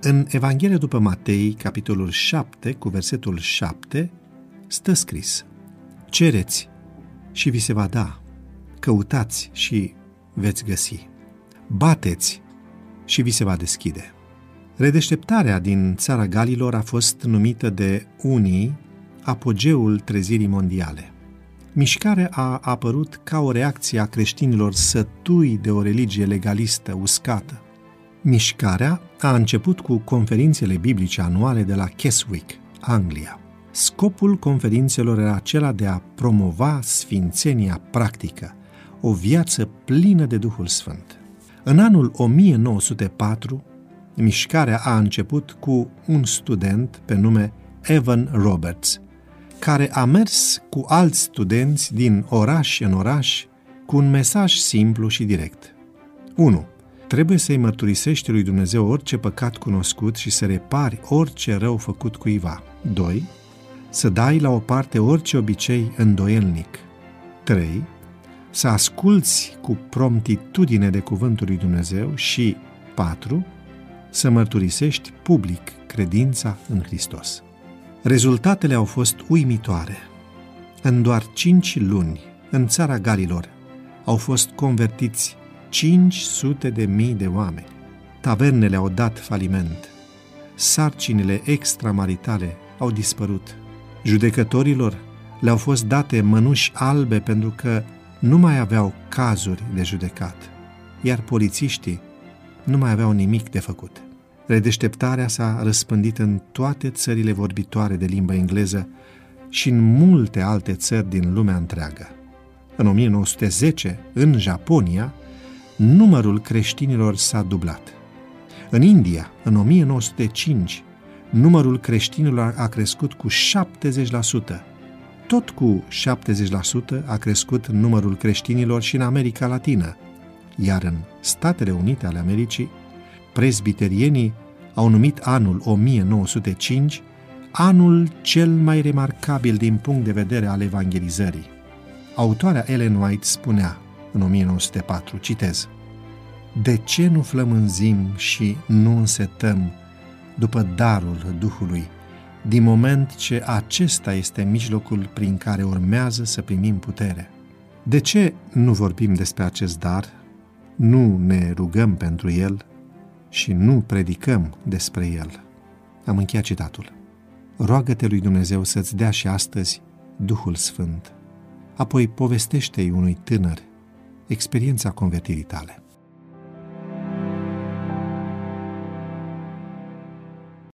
În Evanghelia după Matei, capitolul 7, cu versetul 7, stă scris Cereți și vi se va da, căutați și veți găsi, bateți și vi se va deschide. Redeșteptarea din țara Galilor a fost numită de unii apogeul trezirii mondiale. Mișcarea a apărut ca o reacție a creștinilor sătui de o religie legalistă, uscată. Mișcarea a început cu conferințele biblice anuale de la Keswick, Anglia. Scopul conferințelor era acela de a promova sfințenia practică, o viață plină de Duhul Sfânt. În anul 1904, mișcarea a început cu un student pe nume Evan Roberts, care a mers cu alți studenți din oraș în oraș cu un mesaj simplu și direct. 1. Trebuie să-i mărturisești lui Dumnezeu orice păcat cunoscut și să repari orice rău făcut cuiva. 2. Să dai la o parte orice obicei îndoielnic. 3. Să asculți cu promptitudine de cuvântul lui Dumnezeu și 4. Să mărturisești public credința în Hristos. Rezultatele au fost uimitoare. În doar cinci luni, în țara Galilor, au fost convertiți 500 de mii de oameni. Tavernele au dat faliment. Sarcinile extramaritale au dispărut. Judecătorilor le-au fost date mănuși albe pentru că nu mai aveau cazuri de judecat, iar polițiștii nu mai aveau nimic de făcut. Redeșteptarea s-a răspândit în toate țările vorbitoare de limba engleză și în multe alte țări din lumea întreagă. În 1910, în Japonia, numărul creștinilor s-a dublat. În India, în 1905, numărul creștinilor a crescut cu 70%. Tot cu 70% a crescut numărul creștinilor și în America Latină, iar în Statele Unite ale Americii, prezbiterienii au numit anul 1905 anul cel mai remarcabil din punct de vedere al evangelizării. Autoarea Ellen White spunea în 1904, citez, De ce nu flămânzim și nu însetăm după darul Duhului, din moment ce acesta este mijlocul prin care urmează să primim putere? De ce nu vorbim despre acest dar, nu ne rugăm pentru el și nu predicăm despre el. Am încheiat citatul. Roagă-te lui Dumnezeu să-ți dea și astăzi Duhul Sfânt. Apoi povestește-i unui tânăr experiența convertirii tale.